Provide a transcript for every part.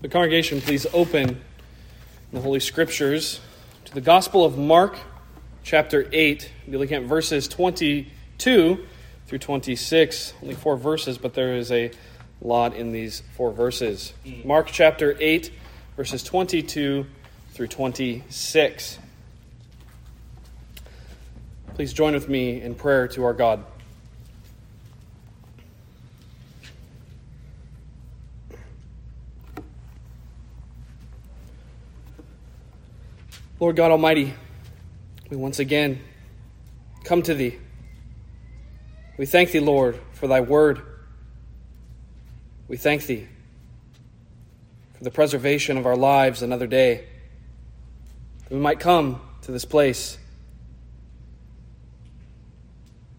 The congregation, please open the Holy Scriptures to the Gospel of Mark, chapter 8. We'll be looking at verses 22 through 26. Only four verses, but there is a lot in these four verses. Mark chapter 8, verses 22 through 26. Please join with me in prayer to our God. Lord God Almighty, we once again come to Thee. We thank Thee, Lord, for Thy word. We thank Thee for the preservation of our lives another day. That we might come to this place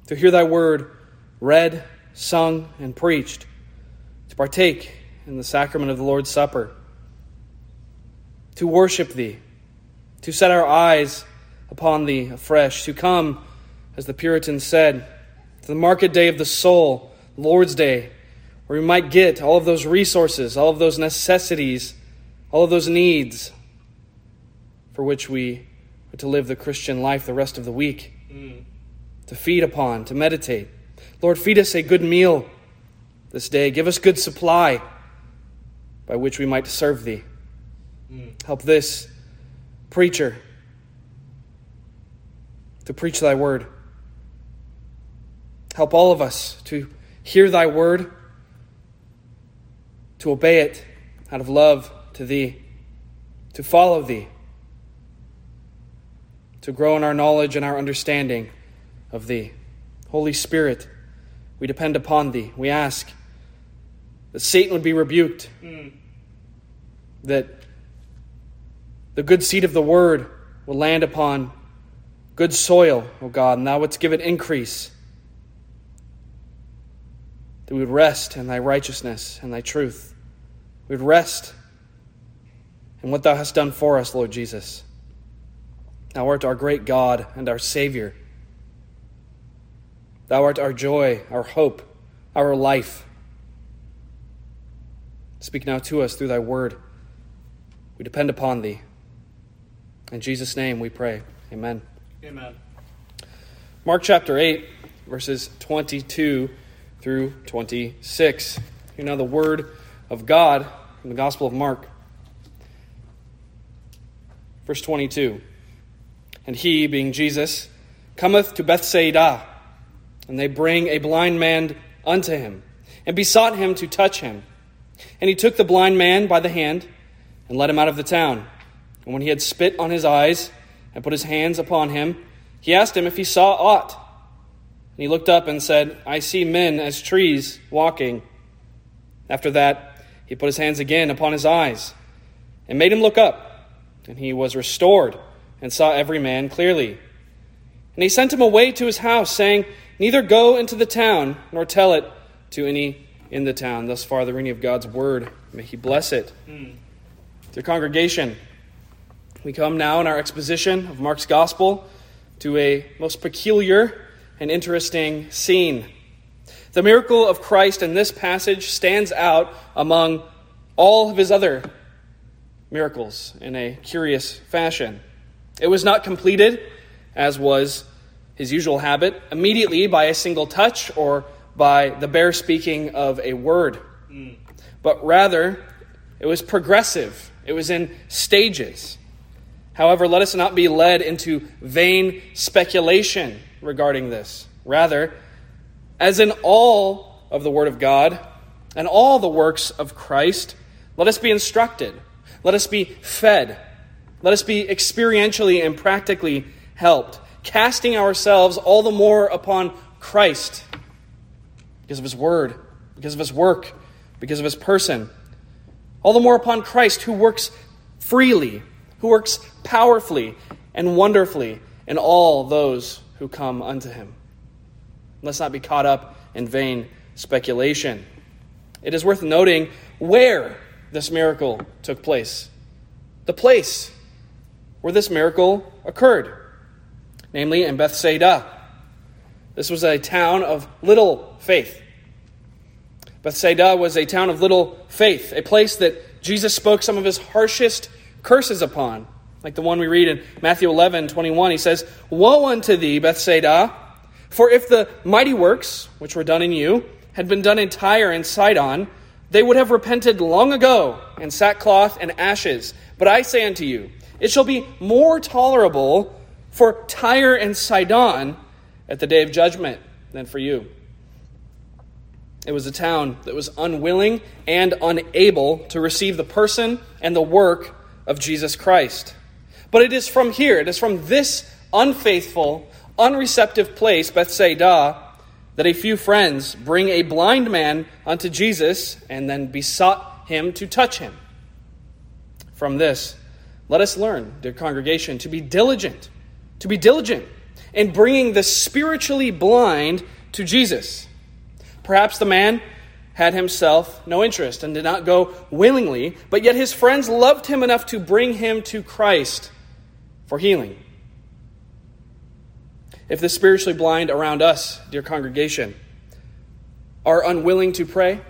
to hear Thy word read, sung, and preached, to partake in the sacrament of the Lord's Supper, to worship Thee to set our eyes upon thee afresh, to come, as the Puritans said, to the market day of the soul, Lord's Day, where we might get all of those resources, all of those necessities, all of those needs for which we are to live the Christian life the rest of the week, mm. to feed upon, to meditate. Lord, feed us a good meal this day. Give us good supply by which we might serve thee. Mm. Help this preacher to preach thy word. Help all of us to hear thy word, to obey it out of love to thee, to follow thee, to grow in our knowledge and our understanding of thee. Holy Spirit, we depend upon thee. We ask that Satan would be rebuked, mm. that the good seed of the word will land upon good soil, O God, and thou wouldst give it increase. That we would rest in thy righteousness and thy truth. We would rest in what thou hast done for us, Lord Jesus. Thou art our great God and our Savior. Thou art our joy, our hope, our life. Speak now to us through thy word. We depend upon thee. In Jesus' name we pray. Amen. Amen. Mark chapter 8, verses 22 through 26. You know the word of God in the Gospel of Mark. Verse 22. And he, being Jesus, cometh to Bethsaida, and they bring a blind man unto him, and besought him to touch him. And he took the blind man by the hand, and led him out of the town. And when he had spit on his eyes and put his hands upon him, he asked him if he saw aught. And he looked up and said, I see men as trees walking. After that, he put his hands again upon his eyes and made him look up. And he was restored and saw every man clearly. And he sent him away to his house, saying, Neither go into the town, nor tell it to any in the town. Thus far, the reading of God's word. May he bless it. Mm. Dear congregation, we come now in our exposition of Mark's Gospel to a most peculiar and interesting scene. The miracle of Christ in this passage stands out among all of his other miracles in a curious fashion. It was not completed, as was his usual habit, immediately by a single touch or by the bare speaking of a word, but rather it was progressive, it was in stages. However, let us not be led into vain speculation regarding this. Rather, as in all of the Word of God and all the works of Christ, let us be instructed. Let us be fed. Let us be experientially and practically helped, casting ourselves all the more upon Christ because of His Word, because of His work, because of His person. All the more upon Christ who works freely who works powerfully and wonderfully in all those who come unto him. Let's not be caught up in vain speculation. It is worth noting where this miracle took place. The place where this miracle occurred, namely in Bethsaida. This was a town of little faith. Bethsaida was a town of little faith, a place that Jesus spoke some of his harshest curses upon, like the one we read in Matthew 11 21. He says, Woe unto thee, Bethsaida! For if the mighty works, which were done in you, had been done in Tyre and Sidon, they would have repented long ago in sackcloth and ashes. But I say unto you, it shall be more tolerable for Tyre and Sidon at the day of judgment than for you. It was a town that was unwilling and unable to receive the person and the work of Jesus Christ. But it is from here, it is from this unfaithful, unreceptive place, Bethsaida, that a few friends bring a blind man unto Jesus and then besought him to touch him. From this, let us learn, dear congregation, to be diligent, to be diligent in bringing the spiritually blind to Jesus. Perhaps the man had himself no interest and did not go willingly, but yet his friends loved him enough to bring him to Christ for healing. If the spiritually blind around us, dear congregation, are unwilling to pray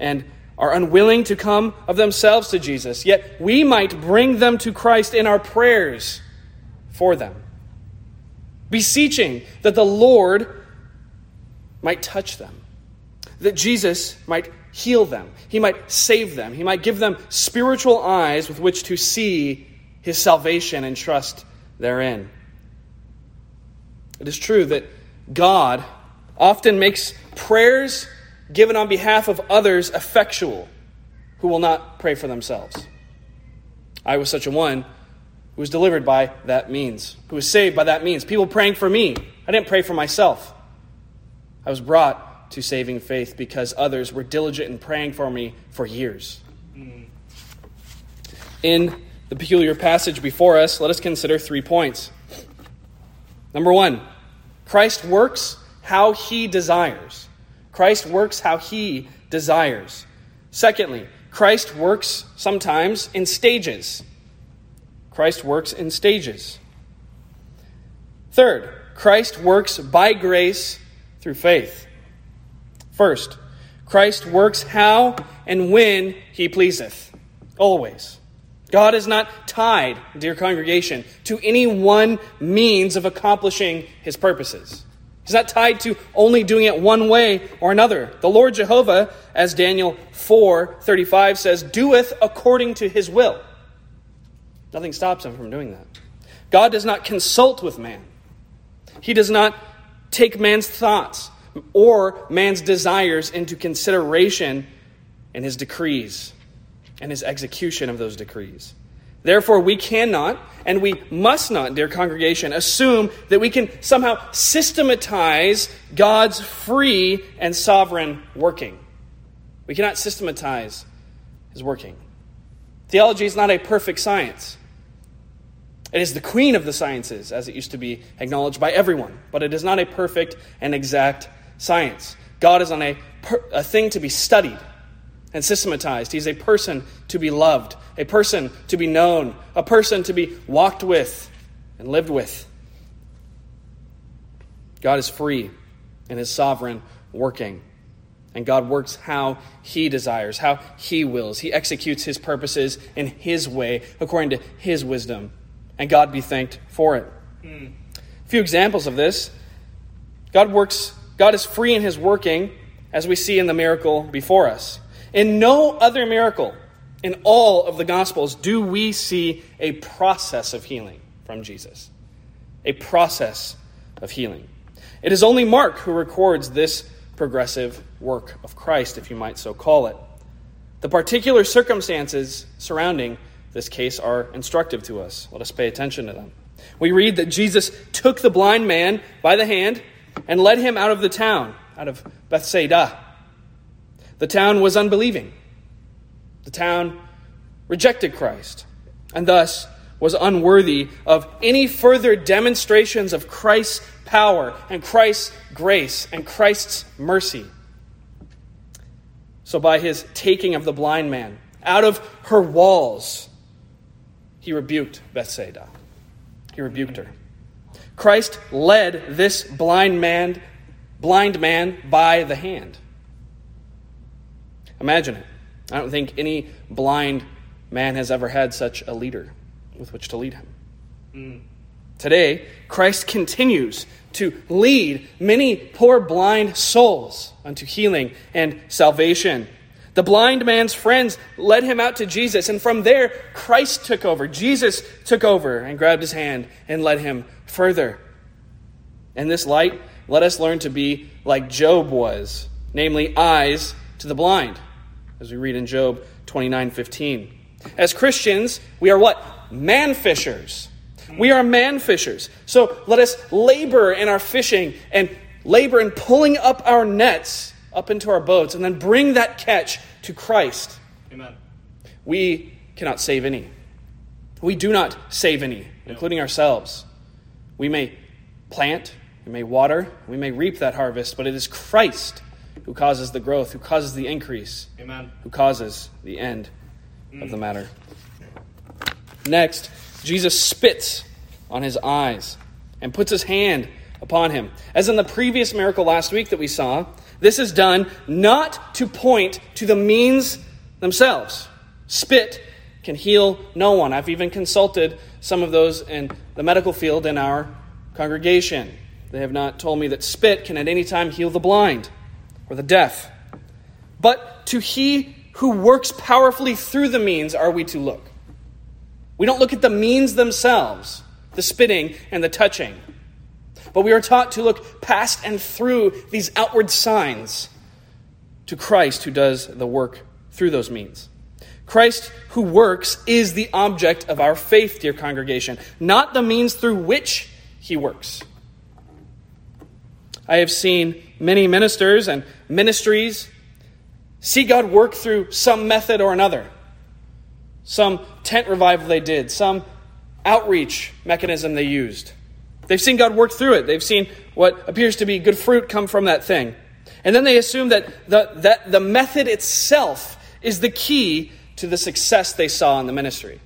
and are unwilling to come of themselves to Jesus, yet we might bring them to Christ in our prayers for them, beseeching that the Lord might touch them, that Jesus might heal them, He might save them, He might give them spiritual eyes with which to see His salvation and trust therein. It is true that God often makes prayers given on behalf of others effectual who will not pray for themselves. I was such a one who was delivered by that means, who was saved by that means. People praying for me. I didn't pray for myself. I was brought to saving faith because others were diligent in praying for me for years. In the peculiar passage before us, let us consider three points. Number one, Christ works how he desires. Christ works how he desires. Secondly, Christ works sometimes in stages. Christ works in stages. Third, Christ works by grace through faith. First, Christ works how and when he pleaseth. Always. God is not tied, dear congregation, to any one means of accomplishing his purposes. He's not tied to only doing it one way or another. The Lord Jehovah, as Daniel 4:35 says, doeth according to his will. Nothing stops him from doing that. God does not consult with man. He does not take man's thoughts or man's desires into consideration in his decrees and his execution of those decrees. Therefore, we cannot and we must not, dear congregation, assume that we can somehow systematize God's free and sovereign working. We cannot systematize his working. Theology is not a perfect science. It is the queen of the sciences, as it used to be acknowledged by everyone, but it is not a perfect and exact science. God is on a, a thing to be studied and systematized. He's a person to be loved, a person to be known, a person to be walked with and lived with. God is free and his sovereign working. And God works how He desires, how He wills. He executes His purposes in His way, according to His wisdom. And God be thanked for it. Mm. A few examples of this. God works, God is free in His working, as we see in the miracle before us. In no other miracle in all of the Gospels do we see a process of healing from Jesus. A process of healing. It is only Mark who records this progressive work of Christ, if you might so call it. The particular circumstances surrounding this case are instructive to us. Let us pay attention to them. We read that Jesus took the blind man by the hand and led him out of the town, out of Bethsaida. The town was unbelieving. The town rejected Christ and thus was unworthy of any further demonstrations of Christ's power and Christ's grace and Christ's mercy. So, by his taking of the blind man out of her walls, he rebuked Bethsaida. He rebuked her. Christ led this blind man, blind man by the hand. Imagine it. I don't think any blind man has ever had such a leader with which to lead him. Mm. Today, Christ continues to lead many poor blind souls unto healing and salvation. The blind man's friends led him out to Jesus, and from there, Christ took over. Jesus took over and grabbed his hand and led him further. In this light, let us learn to be like Job was, namely, eyes to the blind, as we read in Job 29:15. As Christians, we are what? Man fishers. We are man fishers. So let us labor in our fishing and labor in pulling up our nets up into our boats and then bring that catch to Christ. Amen. We cannot save any. We do not save any, including ourselves. We may plant, we may water, we may reap that harvest, but it is Christ who causes the growth, who causes the increase, Amen. who causes the end mm. of the matter. Next, Jesus spits on his eyes and puts his hand upon him. As in the previous miracle last week that we saw, this is done not to point to the means themselves. Spit can heal no one. I've even consulted some of those in the medical field in our congregation. They have not told me that spit can at any time heal the blind or the deaf. But to he who works powerfully through the means are we to look. We don't look at the means themselves, the spitting and the touching. But we are taught to look past and through these outward signs to Christ who does the work through those means. Christ who works is the object of our faith, dear congregation, not the means through which he works. I have seen many ministers and ministries see God work through some method or another. Some tent revival they did, some outreach mechanism they used. They've seen God work through it. They've seen what appears to be good fruit come from that thing. And then they assume that the, that the method itself is the key to the success they saw in the ministry.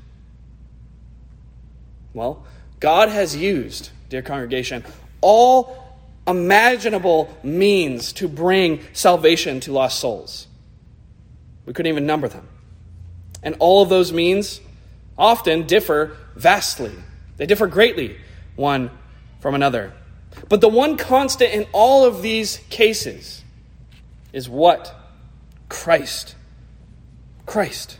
Well, God has used, dear congregation, all imaginable means to bring salvation to lost souls. We couldn't even number them. And all of those means often differ vastly, they differ greatly one from another. But the one constant in all of these cases is what? Christ. Christ.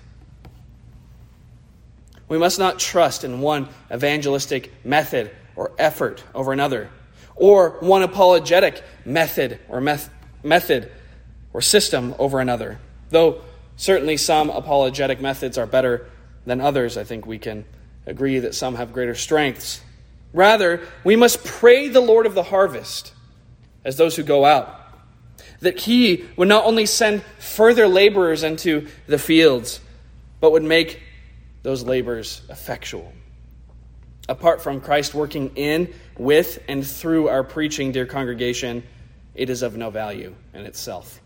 We must not trust in one evangelistic method or effort over another or one apologetic method or meth- method or system over another. Though certainly some apologetic methods are better than others, I think we can agree that some have greater strengths. Rather, we must pray the Lord of the harvest as those who go out, that He would not only send further laborers into the fields, but would make those labors effectual. Apart from Christ working in, with, and through our preaching, dear congregation, it is of no value in itself.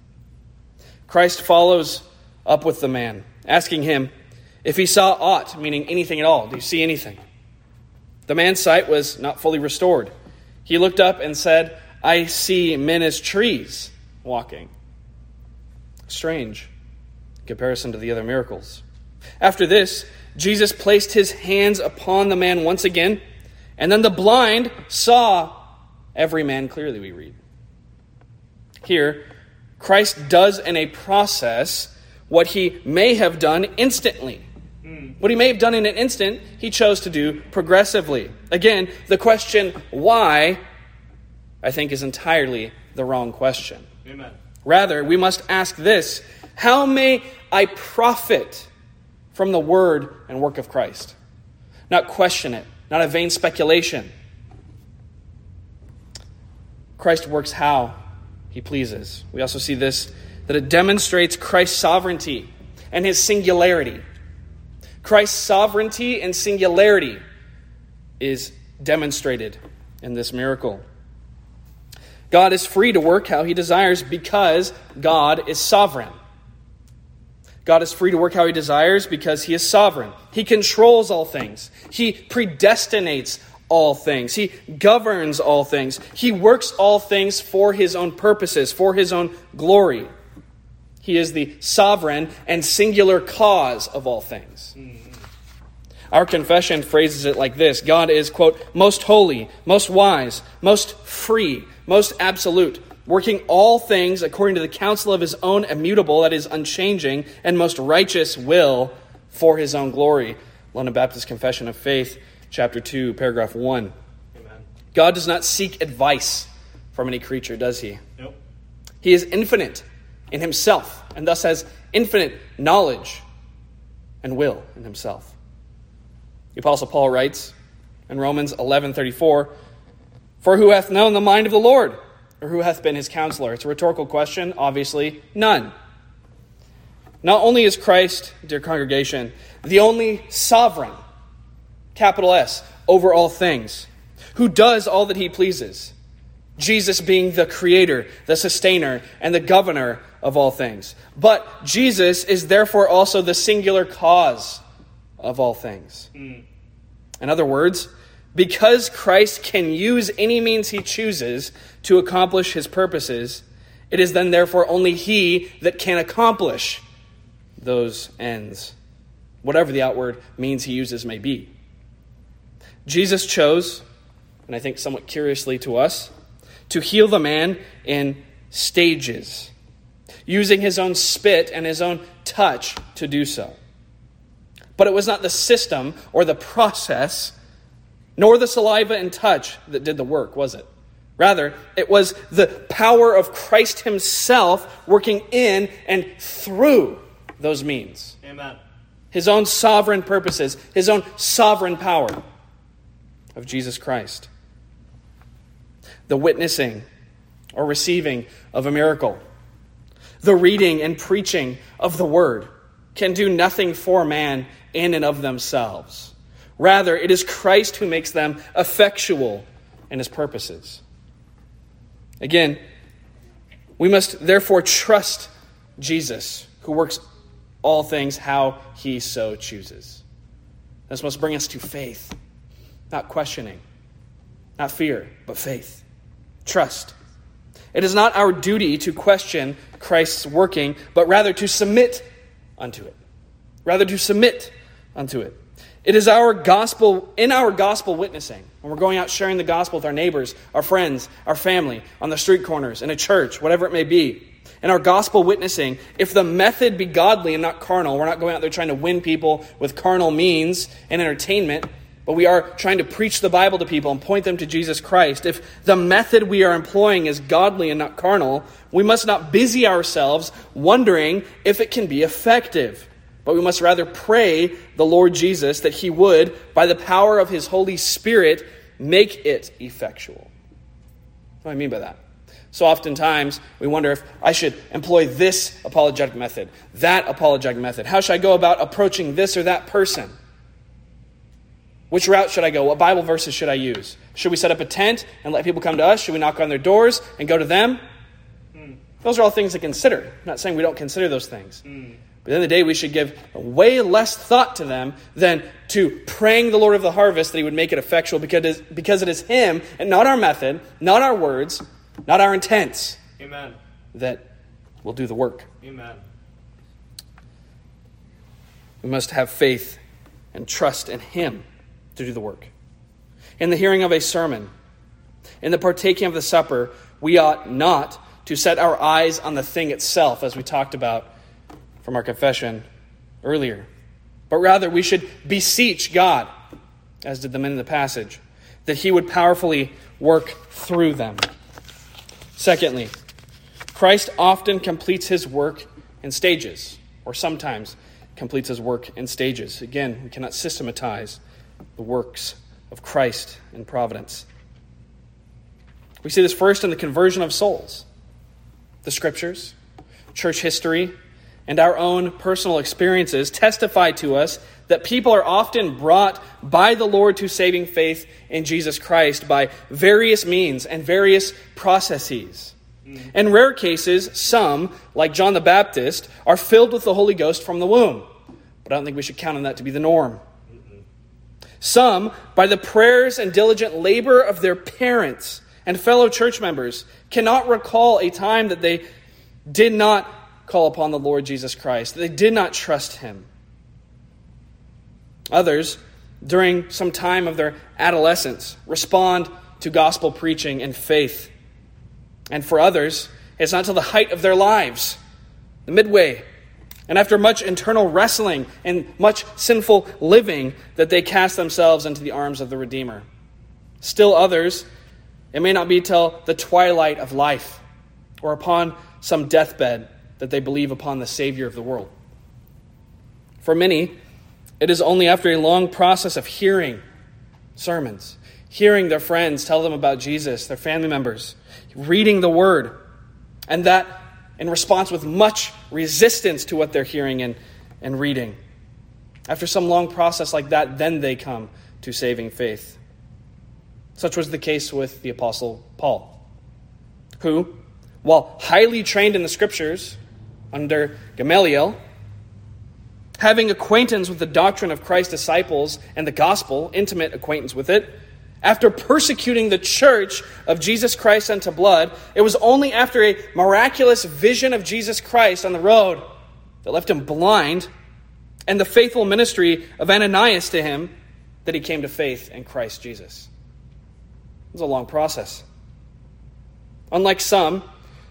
Christ follows up with the man, asking him if he saw aught, meaning anything at all. Do you see anything? The man's sight was not fully restored. He looked up and said, I see men as trees walking. Strange in comparison to the other miracles. After this, Jesus placed his hands upon the man once again, and then the blind saw every man clearly, we read. Here, Christ does in a process what he may have done instantly. Hmm. What he may have done in an instant, he chose to do progressively. Again, the question why, I think, is entirely the wrong question. Amen. Rather, we must ask this How may I profit from the word and work of Christ. Not question it, not a vain speculation. Christ works how he pleases. We also see this that it demonstrates Christ's sovereignty and his singularity. Christ's sovereignty and singularity is demonstrated in this miracle. God is free to work how he desires because God is sovereign. God is free to work how he desires because he is sovereign. He controls all things. He predestinates all things. He governs all things. He works all things for his own purposes, for his own glory. He is the sovereign and singular cause of all things. Our confession phrases it like this God is, quote, most holy, most wise, most free, most absolute, working all things according to the counsel of his own immutable, that is, unchanging, and most righteous will for his own glory. London Baptist Confession of Faith, chapter 2, paragraph 1. Amen. God does not seek advice from any creature, does he? Nope. He is infinite in himself, and thus has infinite knowledge and will in himself. The Apostle Paul writes in Romans 11:34, "For who hath known the mind of the Lord, or who hath been his counselor?" It's a rhetorical question, obviously, none. Not only is Christ, dear congregation, the only sovereign, capital S, over all things, who does all that he pleases, Jesus being the creator, the sustainer, and the governor of all things. But Jesus is therefore also the singular cause of all things. Mm. In other words, because Christ can use any means he chooses to accomplish his purposes, it is then therefore only he that can accomplish those ends, whatever the outward means he uses may be. Jesus chose, and I think somewhat curiously to us, to heal the man in stages, using his own spit and his own touch to do so. But it was not the system or the process, nor the saliva and touch that did the work, was it? Rather, it was the power of Christ Himself working in and through those means. Amen. His own sovereign purposes, His own sovereign power of Jesus Christ the witnessing or receiving of a miracle. The reading and preaching of the word can do nothing for man in and of themselves. Rather, it is Christ who makes them effectual in his purposes. Again, we must therefore trust Jesus, who works all things how he so chooses. This must bring us to faith, not questioning, not fear, but faith. Trust. It is not our duty to question Christ's working, but rather to submit unto it. Rather to submit unto it. It is our gospel, in our gospel witnessing, when we're going out sharing the gospel with our neighbors, our friends, our family, on the street corners, in a church, whatever it may be. In our gospel witnessing, if the method be godly and not carnal, we're not going out there trying to win people with carnal means and entertainment, but we are trying to preach the Bible to people and point them to Jesus Christ, if the method we are employing is godly and not carnal, we must not busy ourselves wondering if it can be effective. But we must rather pray the Lord Jesus that He would, by the power of His Holy Spirit, make it effectual. What do I mean by that? So oftentimes we wonder if I should employ this apologetic method, that apologetic method. How should I go about approaching this or that person? Which route should I go? What Bible verses should I use? Should we set up a tent and let people come to us? Should we knock on their doors and go to them? Mm. Those are all things to consider. I'm not saying we don't consider those things. Mm. But at the end of the day, we should give way less thought to them than to praying the Lord of the harvest that He would make it effectual because it is, because it is Him and not our method, not our words, not our intents Amen. that will do the work. Amen. We must have faith and trust in Him to do the work. In the hearing of a sermon, in the partaking of the supper, we ought not to set our eyes on the thing itself, as we talked about from our confession earlier, but rather we should beseech God, as did the men in the passage, that He would powerfully work through them. Secondly, Christ often completes His work in stages, or sometimes completes His work in stages. Again, we cannot systematize the works of Christ in providence. We see this first in the conversion of souls. The scriptures, church history, and our own personal experiences testify to us that people are often brought by the Lord to saving faith in Jesus Christ by various means and various processes. In rare cases, some, like John the Baptist, are filled with the Holy Ghost from the womb. But I don't think we should count on that to be the norm. Some, by the prayers and diligent labor of their parents and fellow church members, cannot recall a time that they did not call upon the Lord Jesus Christ, they did not trust him. Others, during some time of their adolescence, respond to gospel preaching and faith. And for others, it's not till the height of their lives, the midway, and after much internal wrestling and much sinful living, that they cast themselves into the arms of the Redeemer. Still others, it may not be till the twilight of life or upon some deathbed that they believe upon the Savior of the world. For many, it is only after a long process of hearing sermons, hearing their friends tell them about Jesus, their family members, reading the Word, and that in response with much resistance to what they're hearing and, and reading. After some long process like that, then they come to saving faith. Such was the case with the Apostle Paul, who, while highly trained in the Scriptures under Gamaliel, having acquaintance with the doctrine of Christ's disciples and the gospel, intimate acquaintance with it, after persecuting the church of Jesus Christ unto blood, it was only after a miraculous vision of Jesus Christ on the road that left him blind and the faithful ministry of Ananias to him that he came to faith in Christ Jesus. It was a long process. Unlike some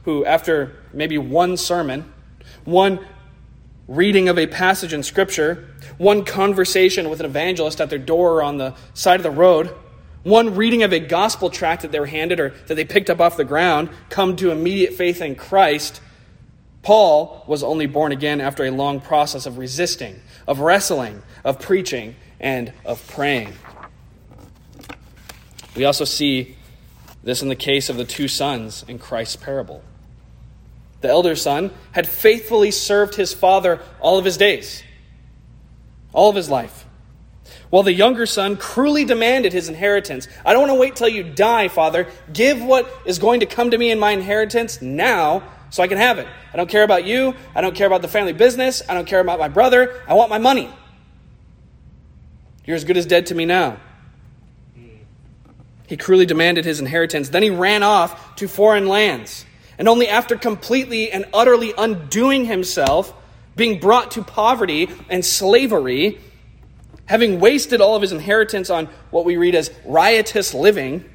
who, after maybe one sermon, one reading of a passage in Scripture, one conversation with an evangelist at their door or on the side of the road, one reading of a gospel tract that they were handed or that they picked up off the ground, come to immediate faith in Christ. Paul was only born again after a long process of resisting, of wrestling, of preaching, and of praying. We also see this in the case of the two sons in Christ's parable. The elder son had faithfully served his father all of his days, all of his life. While the younger son cruelly demanded his inheritance. I don't want to wait till you die, father. Give what is going to come to me in my inheritance now so I can have it. I don't care about you. I don't care about the family business. I don't care about my brother. I want my money. You're as good as dead to me now. He cruelly demanded his inheritance. Then he ran off to foreign lands. And only after completely and utterly undoing himself, being brought to poverty and slavery, having wasted all of his inheritance on what we read as riotous living,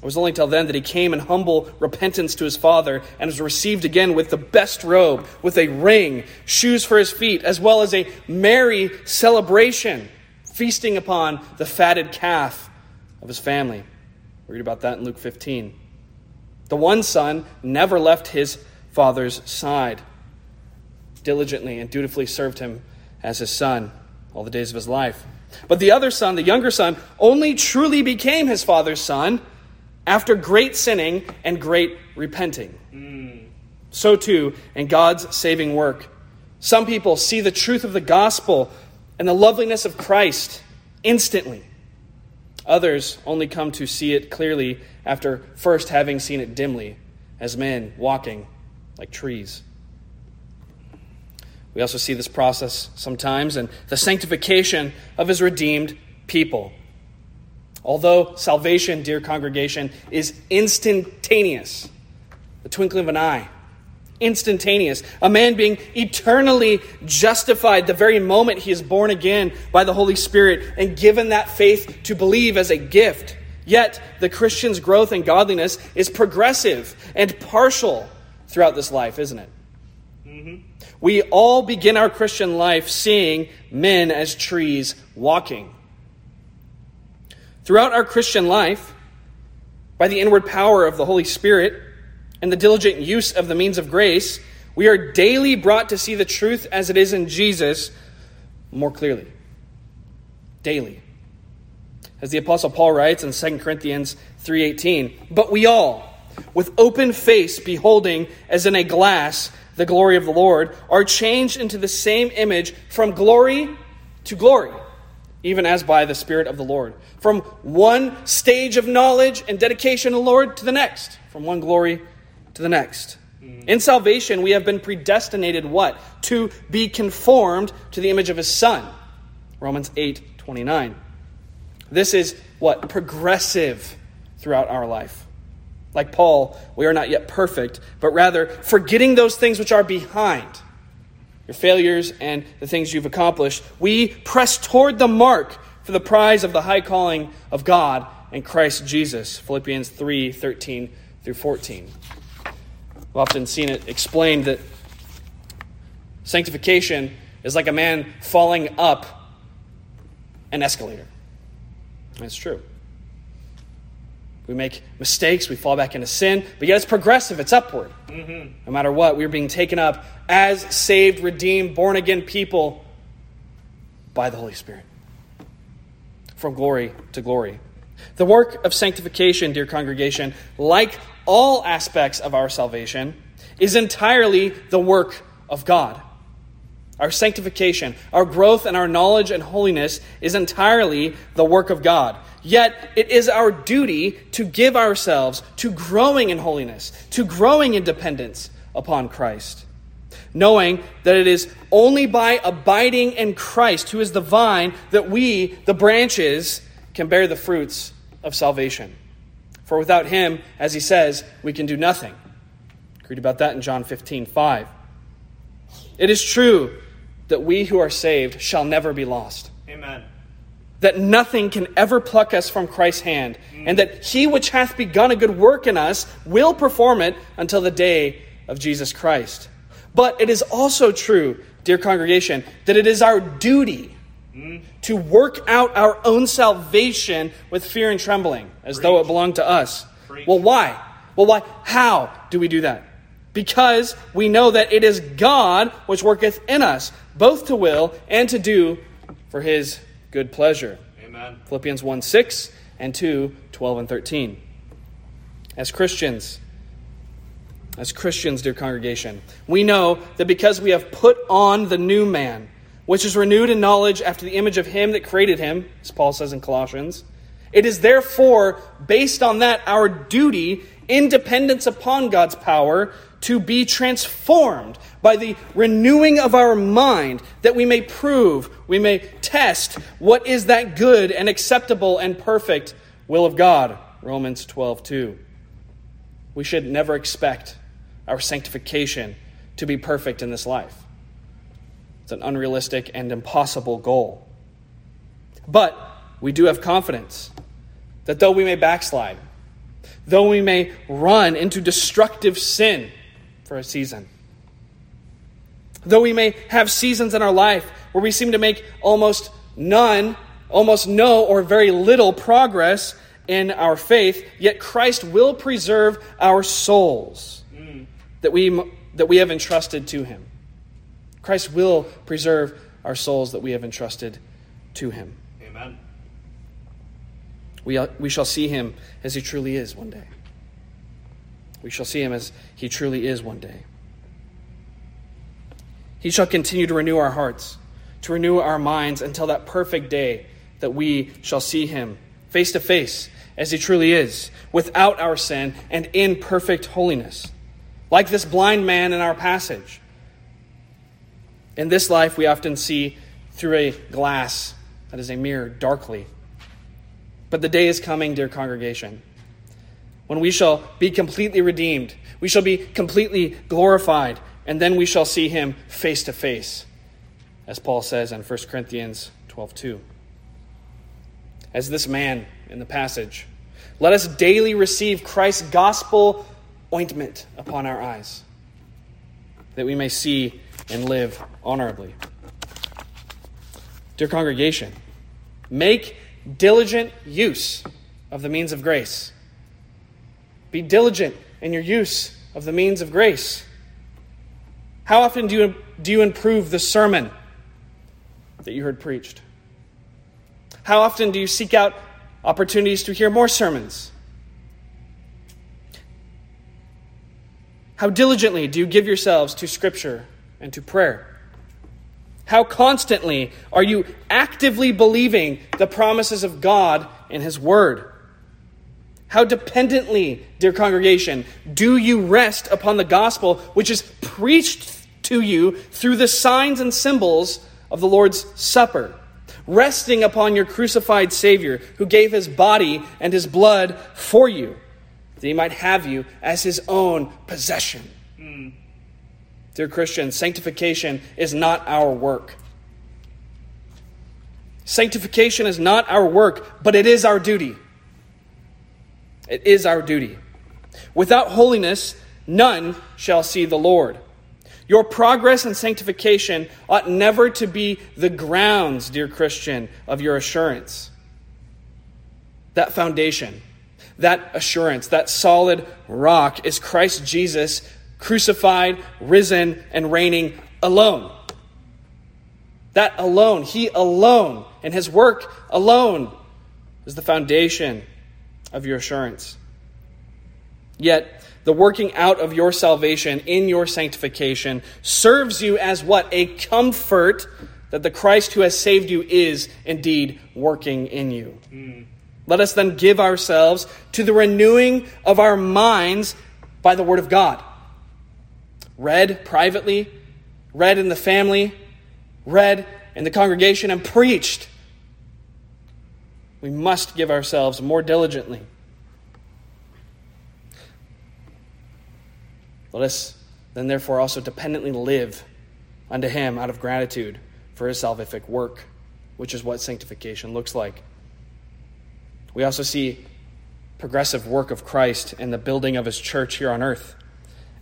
it was only till then that he came in humble repentance to his father and was received again with the best robe, with a ring, shoes for his feet, as well as a merry celebration, feasting upon the fatted calf of his family. We read about that in Luke 15. The one son never left his father's side, diligently and dutifully served him as his son all the days of his life. But the other son, the younger son, only truly became his father's son after great sinning and great repenting. Mm. So too in God's saving work. Some people see the truth of the gospel and the loveliness of Christ instantly. Others only come to see it clearly after first having seen it dimly, as men walking like trees. We also see this process sometimes in the sanctification of his redeemed people. Although salvation, dear congregation, is instantaneous, the twinkling of an eye, instantaneous. A man being eternally justified the very moment he is born again by the Holy Spirit and given that faith to believe as a gift. Yet, the Christian's growth in godliness is progressive and partial throughout this life, isn't it? Mm-hmm. We all begin our Christian life seeing men as trees walking. Throughout our Christian life, by the inward power of the Holy Spirit, and the diligent use of the means of grace, we are daily brought to see the truth as it is in Jesus more clearly. Daily. As the apostle Paul writes in 2 Corinthians 3:18, "But we all, with open face beholding as in a glass the glory of the Lord, are changed into the same image from glory to glory, even as by the Spirit of the Lord. From one stage of knowledge and dedication to the Lord to the next, from one glory to the next. In salvation, we have been predestinated what? To be conformed to the image of his Son. Romans 8 29. This is what? Progressive throughout our life. Like Paul, we are not yet perfect, but rather forgetting those things which are behind, your failures and the things you've accomplished, we press toward the mark for the prize of the high calling of God in Christ Jesus. Philippians 3 13 through 14. I've often seen it explained that sanctification is like a man falling up an escalator. And it's true. We make mistakes, we fall back into sin, but yet it's progressive, it's upward. Mm-hmm. No matter what, we're being taken up as saved, redeemed, born again people by the Holy Spirit. From glory to glory. The work of sanctification, dear congregation, like all aspects of our salvation, is entirely the work of God. Our sanctification, our growth and our knowledge and holiness is entirely the work of God. Yet it is our duty to give ourselves to growing in holiness, to growing in dependence upon Christ. Knowing that it is only by abiding in Christ, who is the vine, that we, the branches, can bear the fruits of salvation. For without him, as he says, we can do nothing. Read about that in John 15, 5. It is true that we who are saved shall never be lost. Amen. That nothing can ever pluck us from Christ's hand, mm. and that he which hath begun a good work in us will perform it until the day of Jesus Christ. But it is also true, dear congregation, that it is our duty. To work out our own salvation with fear and trembling, as Preach. though it belonged to us. Preach. Well, why? Well, why? How do we do that? because we know that it is God which worketh in us, both to will and to do for his good pleasure. Amen. Philippians 1 6 and 2 12 and 13. As Christians, as Christians, dear congregation, we know that because we have put on the new man, which is renewed in knowledge after the image of him that created him, as Paul says in Colossians, it is therefore based on that our duty in dependence upon God's power to be transformed by the renewing of our mind, that we may prove, we may test what is that good and acceptable and perfect will of God. Romans 12, 2. We should never expect our sanctification to be perfect in this life. It's an unrealistic and impossible goal. But we do have confidence that though we may backslide, though we may run into destructive sin, for a season. Though we may have seasons in our life where we seem to make almost none, almost no, or very little progress in our faith, yet Christ will preserve our souls mm. that, we, that we have entrusted to Him. Christ will preserve our souls that we have entrusted to Him. Amen. We, uh, we shall see Him as He truly is one day. We shall see him as he truly is one day. He shall continue to renew our hearts, to renew our minds until that perfect day that we shall see him face to face as he truly is, without our sin and in perfect holiness. Like this blind man in our passage. In this life, we often see through a glass that is a mirror darkly. But the day is coming, dear congregation, when we shall be completely redeemed, we shall be completely glorified, and then we shall see him face to face, as Paul says in 1 Corinthians 12 2. As this man in the passage, let us daily receive Christ's gospel ointment upon our eyes, that we may see and live honorably. Dear congregation, make diligent use of the means of grace be diligent in your use of the means of grace. How often do you, do you improve the sermon that you heard preached? How often do you seek out opportunities to hear more sermons? How diligently do you give yourselves to Scripture and to prayer? How constantly are you actively believing the promises of God in His Word? How dependently, dear congregation, do you rest upon the gospel which is preached to you through the signs and symbols of the Lord's Supper? Resting upon your crucified Savior who gave his body and his blood for you. that he might have you as his own possession. Dear Christians, sanctification is not our work. Sanctification is not our work, but it is our duty. It is our duty. Without holiness, none shall see the Lord. Your progress in sanctification ought never to be the grounds, dear Christian, of your assurance. That foundation, that assurance, that solid rock is Christ Jesus, crucified, risen, and reigning alone. That alone, He alone, and His work alone is the foundation of your assurance. Yet, the working out of your salvation in your sanctification serves you as what? A comfort that the Christ who has saved you is indeed working in you. Mm. Let us then give ourselves to the renewing of our minds by the Word of God. Read privately, read in the family, read in the congregation, and preached. We must give ourselves more diligently Let us then, therefore, also dependently live unto Him out of gratitude for His salvific work, which is what sanctification looks like. We also see progressive work of Christ in the building of His church here on earth.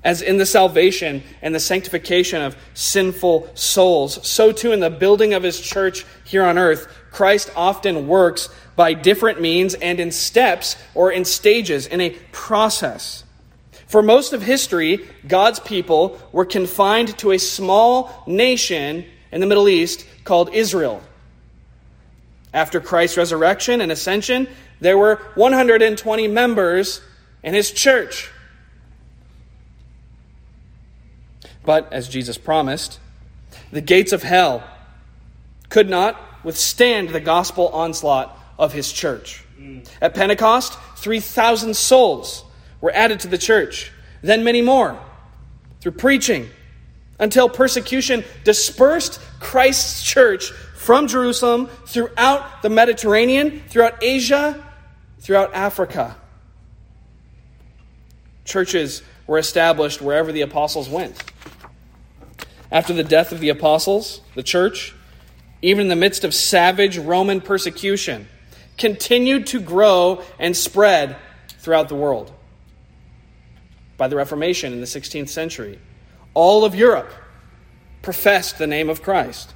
As in the salvation and the sanctification of sinful souls, so too in the building of His church here on earth, Christ often works by different means and in steps or in stages, in a process. For most of history, God's people were confined to a small nation in the Middle East called Israel. After Christ's resurrection and ascension, there were 120 members in his church. But, as Jesus promised, the gates of hell could not withstand the gospel onslaught of his church. Mm. At Pentecost, 3,000 souls were added to the church, then many more through preaching, until persecution dispersed Christ's church from Jerusalem throughout the Mediterranean, throughout Asia, throughout Africa. Churches were established wherever the apostles went. After the death of the apostles, the church, even in the midst of savage Roman persecution, continued to grow and spread throughout the world by the Reformation in the 16th century. All of Europe professed the name of Christ.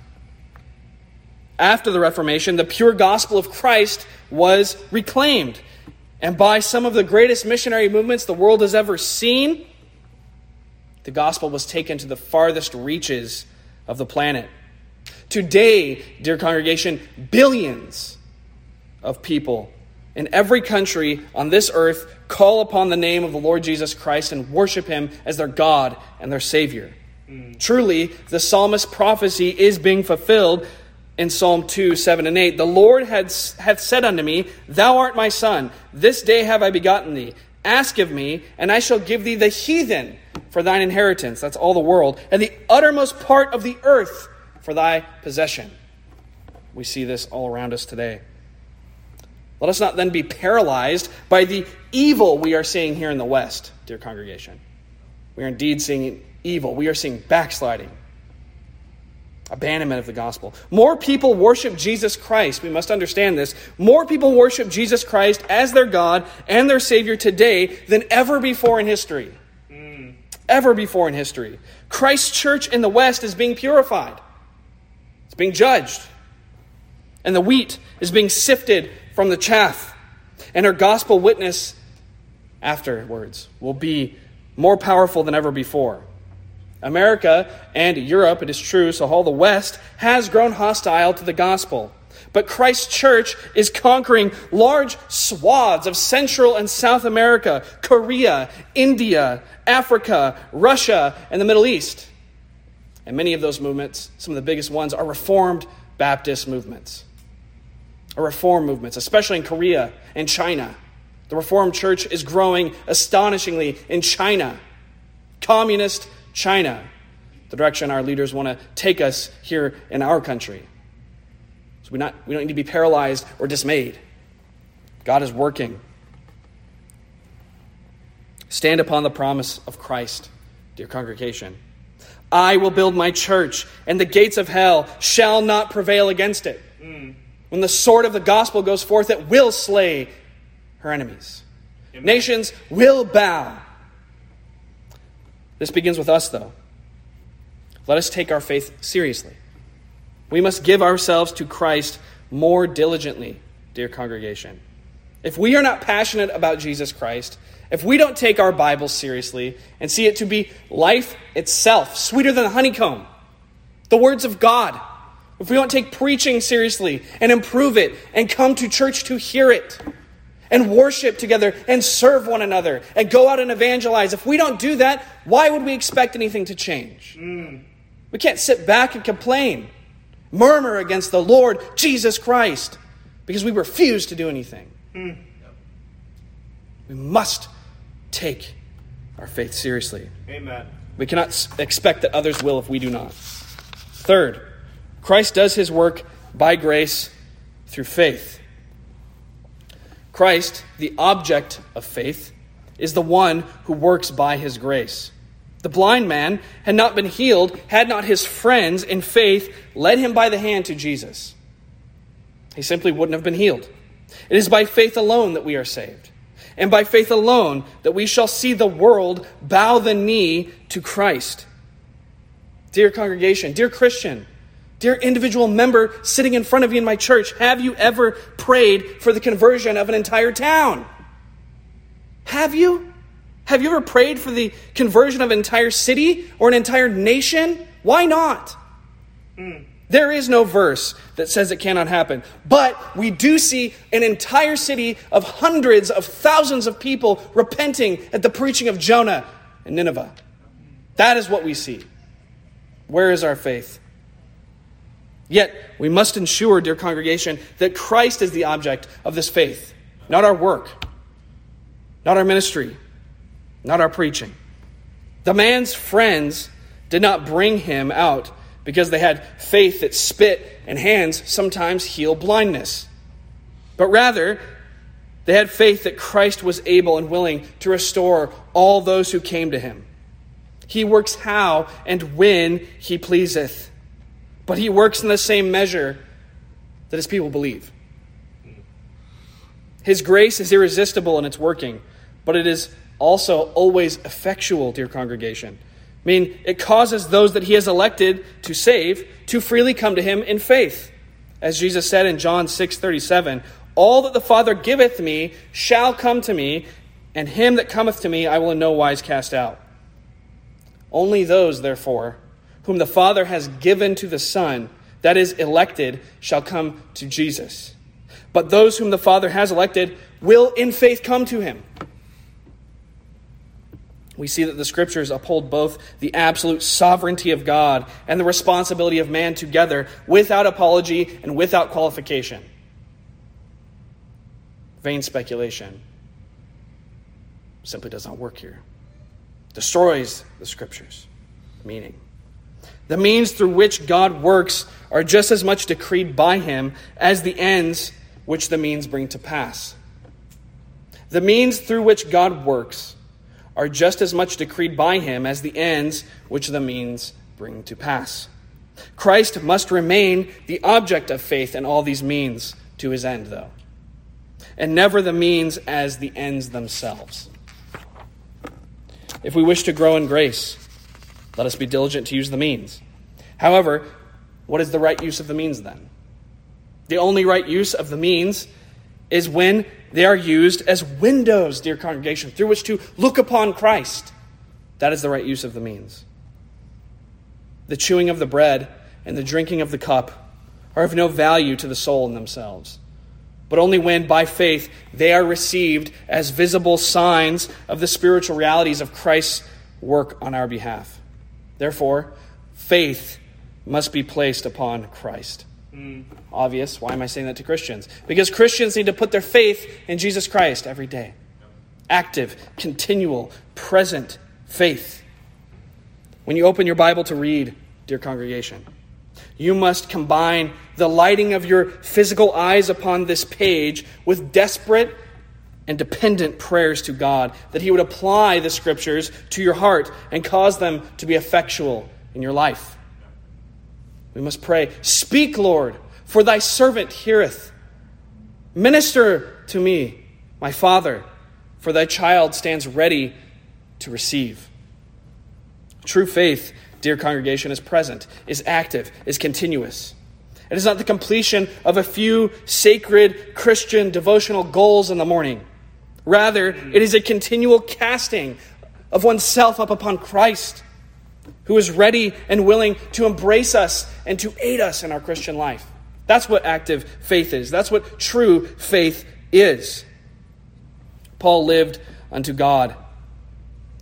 After the Reformation, the pure gospel of Christ was reclaimed. And by some of the greatest missionary movements the world has ever seen, the gospel was taken to the farthest reaches of the planet. Today, dear congregation, billions of people in every country on this earth call upon the name of the Lord Jesus Christ and worship him as their God and their Savior. Mm. Truly, the psalmist's prophecy is being fulfilled in Psalm 2 7 and 8. The Lord hath, hath said unto me, Thou art my son, this day have I begotten thee. Ask of me, and I shall give thee the heathen for thine inheritance. That's all the world, and the uttermost part of the earth for thy possession. We see this all around us today. Let us not then be paralyzed by the evil we are seeing here in the West, dear congregation. We are indeed seeing evil. We are seeing backsliding, abandonment of the gospel. More people worship Jesus Christ. We must understand this. More people worship Jesus Christ as their God and their Savior today than ever before in history. Ever before in history. Christ's church in the West is being purified, it's being judged. And the wheat is being sifted from the chaff. And her gospel witness afterwards will be more powerful than ever before. America and Europe, it is true, so all the West, has grown hostile to the gospel. But Christ's church is conquering large swaths of Central and South America, Korea, India, Africa, Russia, and the Middle East. And many of those movements, some of the biggest ones, are Reformed Baptist movements or reform movements, especially in Korea and China. The Reformed Church is growing astonishingly in China, communist China, the direction our leaders want to take us here in our country. So we, not, we don't need to be paralyzed or dismayed. God is working. Stand upon the promise of Christ, dear congregation. I will build my church, and the gates of hell shall not prevail against it. Mm. When the sword of the gospel goes forth, it will slay her enemies. Amen. Nations will bow. This begins with us, though. Let us take our faith seriously. We must give ourselves to Christ more diligently, dear congregation. If we are not passionate about Jesus Christ, if we don't take our Bible seriously and see it to be life itself, sweeter than honeycomb, the words of God, if we don't take preaching seriously and improve it and come to church to hear it and worship together and serve one another and go out and evangelize, if we don't do that, why would we expect anything to change? Mm. We can't sit back and complain, murmur against the Lord Jesus Christ because we refuse to do anything. Mm. We must take our faith seriously. Amen. We cannot expect that others will if we do not. Third, Christ does his work by grace through faith. Christ, the object of faith, is the one who works by his grace. The blind man had not been healed had not his friends in faith led him by the hand to Jesus. He simply wouldn't have been healed. It is by faith alone that we are saved, and by faith alone that we shall see the world bow the knee to Christ. Dear congregation, dear Christian, dear individual member sitting in front of you in my church, have you ever prayed for the conversion of an entire town? Have you? Have you ever prayed for the conversion of an entire city or an entire nation? Why not? Mm. There is no verse that says it cannot happen. But we do see an entire city of hundreds of thousands of people repenting at the preaching of Jonah in Nineveh. That is what we see. Where is our faith? Yet, we must ensure, dear congregation, that Christ is the object of this faith, not our work, not our ministry, not our preaching. The man's friends did not bring him out because they had faith that spit and hands sometimes heal blindness. But rather, they had faith that Christ was able and willing to restore all those who came to him. He works how and when he pleaseth, but he works in the same measure that his people believe. His grace is irresistible in its working, but it is also always effectual, dear congregation. I mean, it causes those that he has elected to save to freely come to him in faith. As Jesus said in John 6 37, All that the Father giveth me shall come to me, and him that cometh to me I will in no wise cast out. Only those, therefore, whom the Father has given to the Son, that is, elected, shall come to Jesus. But those whom the Father has elected will in faith come to him we see that the scriptures uphold both the absolute sovereignty of God and the responsibility of man together without apology and without qualification. Vain speculation simply does not work here. Destroys the scriptures' meaning. The means through which God works are just as much decreed by him as the ends which the means bring to pass. The means through which God works are just as much decreed by him as the ends which the means bring to pass. Christ must remain the object of faith in all these means to his end, though, and never the means as the ends themselves. If we wish to grow in grace, let us be diligent to use the means. However, what is the right use of the means then? The only right use of the means is when they are used as windows, dear congregation, through which to look upon Christ. That is the right use of the means. The chewing of the bread and the drinking of the cup are of no value to the soul in themselves, but only when, by faith, they are received as visible signs of the spiritual realities of Christ's work on our behalf. Therefore, faith must be placed upon Christ. Mm. Obvious. Why am I saying that to Christians? Because Christians need to put their faith in Jesus Christ every day. Active, continual, present faith. When you open your Bible to read, dear congregation, you must combine the lighting of your physical eyes upon this page with desperate and dependent prayers to God, that He would apply the Scriptures to your heart and cause them to be effectual in your life. We must pray, Speak, Lord, for thy servant heareth. Minister to me, my Father, for thy child stands ready to receive. True faith, dear congregation, is present, is active, is continuous. It is not the completion of a few sacred Christian devotional goals in the morning. Rather, it is a continual casting of oneself up upon Christ, who is ready and willing to embrace us and to aid us in our Christian life. That's what active faith is. That's what true faith is. Paul lived unto God.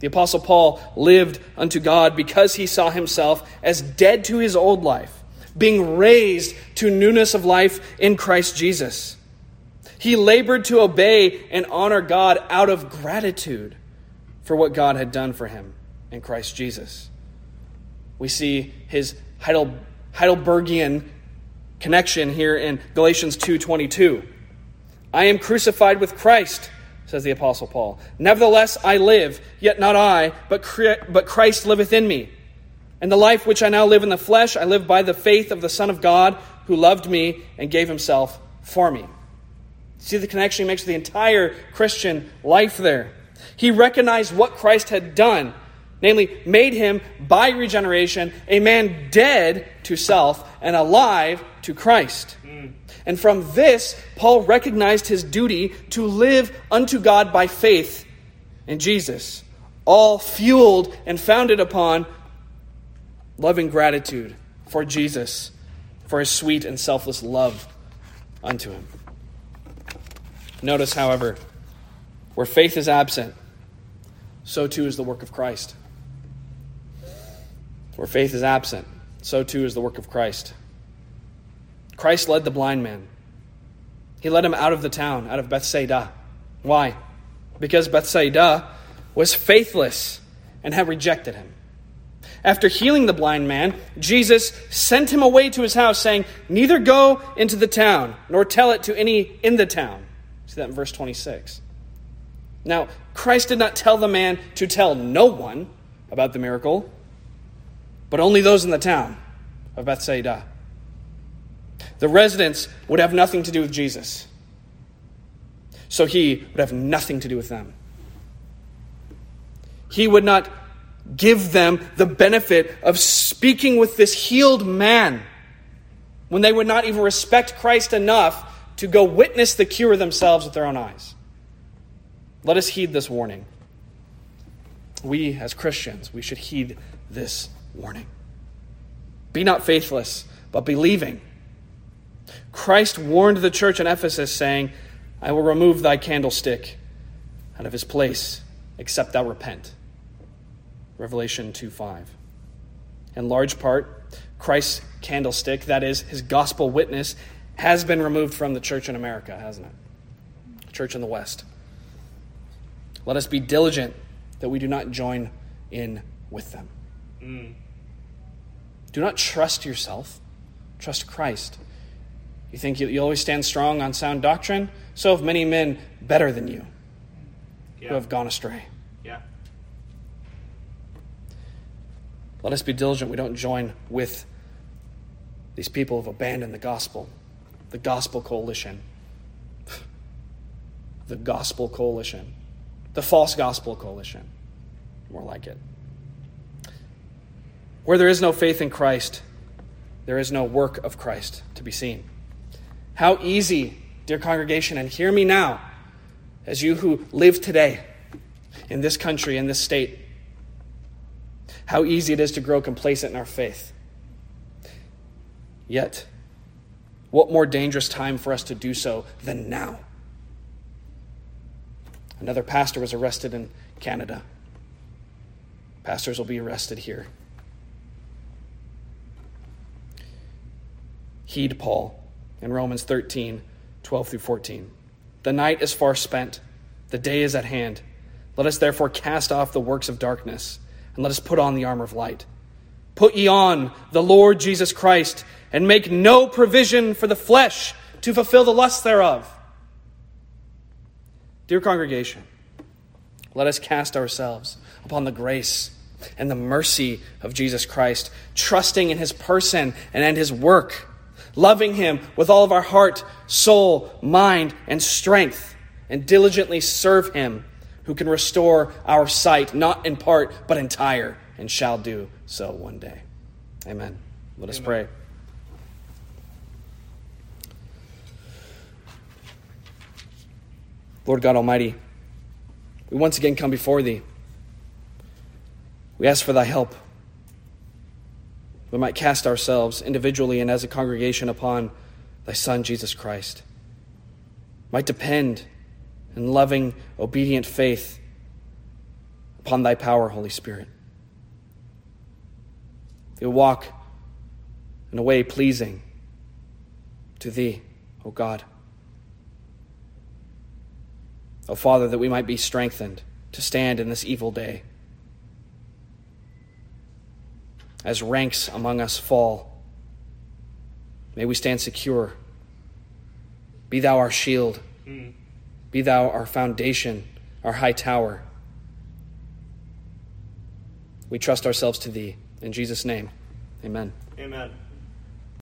The Apostle Paul lived unto God because he saw himself as dead to his old life, being raised to newness of life in Christ Jesus. He labored to obey and honor God out of gratitude for what God had done for him in Christ Jesus. We see his Heidelbergian connection here in Galatians 2:22. I am crucified with Christ, says the apostle Paul. Nevertheless I live, yet not I, but but Christ liveth in me. And the life which I now live in the flesh, I live by the faith of the Son of God, who loved me and gave himself for me. See the connection he makes with the entire Christian life there. He recognized what Christ had done, namely, made him, by regeneration, a man dead to self and alive to Christ. And from this, Paul recognized his duty to live unto God by faith in Jesus, all fueled and founded upon loving gratitude for Jesus, for his sweet and selfless love unto him. Notice, however, where faith is absent, so too is the work of Christ. Where faith is absent, so too is the work of Christ. Christ led the blind man. He led him out of the town, out of Bethsaida. Why? Because Bethsaida was faithless and had rejected him. After healing the blind man, Jesus sent him away to his house, saying, Neither go into the town, nor tell it to any in the town See that in verse 26. Now, Christ did not tell the man to tell no one about the miracle, but only those in the town of Bethsaida. The residents would have nothing to do with Jesus, so he would have nothing to do with them. He would not give them the benefit of speaking with this healed man when they would not even respect Christ enough to go witness the cure themselves with their own eyes. Let us heed this warning. We, as Christians, we should heed this warning. Be not faithless, but believing. Christ warned the church in Ephesus, saying, I will remove thy candlestick out of his place, except thou repent. Revelation 2 5. In large part, Christ's candlestick, that is, his gospel witness, has been removed from the church in America, hasn't it? Church in the West. Let us be diligent that we do not join in with them. Mm. Do not trust yourself, trust Christ. You think you, you always stand strong on sound doctrine? So have many men better than you yeah. who have gone astray. Yeah. Let us be diligent we don't join with these people who have abandoned the gospel the Gospel Coalition. The Gospel Coalition. The False Gospel Coalition. More like it. Where there is no faith in Christ, there is no work of Christ to be seen. How easy, dear congregation, and hear me now, as you who live today in this country, in this state, how easy it is to grow complacent in our faith. Yet, what more dangerous time for us to do so than now? Another pastor was arrested in Canada. Pastors will be arrested here. Heed Paul in Romans 13, 12 through 14. The night is far spent, the day is at hand. Let us therefore cast off the works of darkness, and let us put on the armor of light. Put ye on the Lord Jesus Christ and make no provision for the flesh to fulfill the lusts thereof. Dear congregation, let us cast ourselves upon the grace and the mercy of Jesus Christ, trusting in his person and in his work, loving him with all of our heart, soul, mind, and strength, and diligently serve him who can restore our sight, not in part, but entire, and shall do so one day. Amen. Let us pray. Lord God Almighty, we once again come before Thee. We ask for Thy help. We might cast ourselves individually and as a congregation upon Thy Son, Jesus Christ. Might depend in loving, obedient faith upon Thy power, Holy Spirit. You'll walk in a way pleasing to Thee, O God. O Father, that we might be strengthened to stand in this evil day. As ranks among us fall, may we stand secure. Be thou our shield. Be thou our foundation, our high tower. We trust ourselves to thee. In Jesus' name, amen. Amen.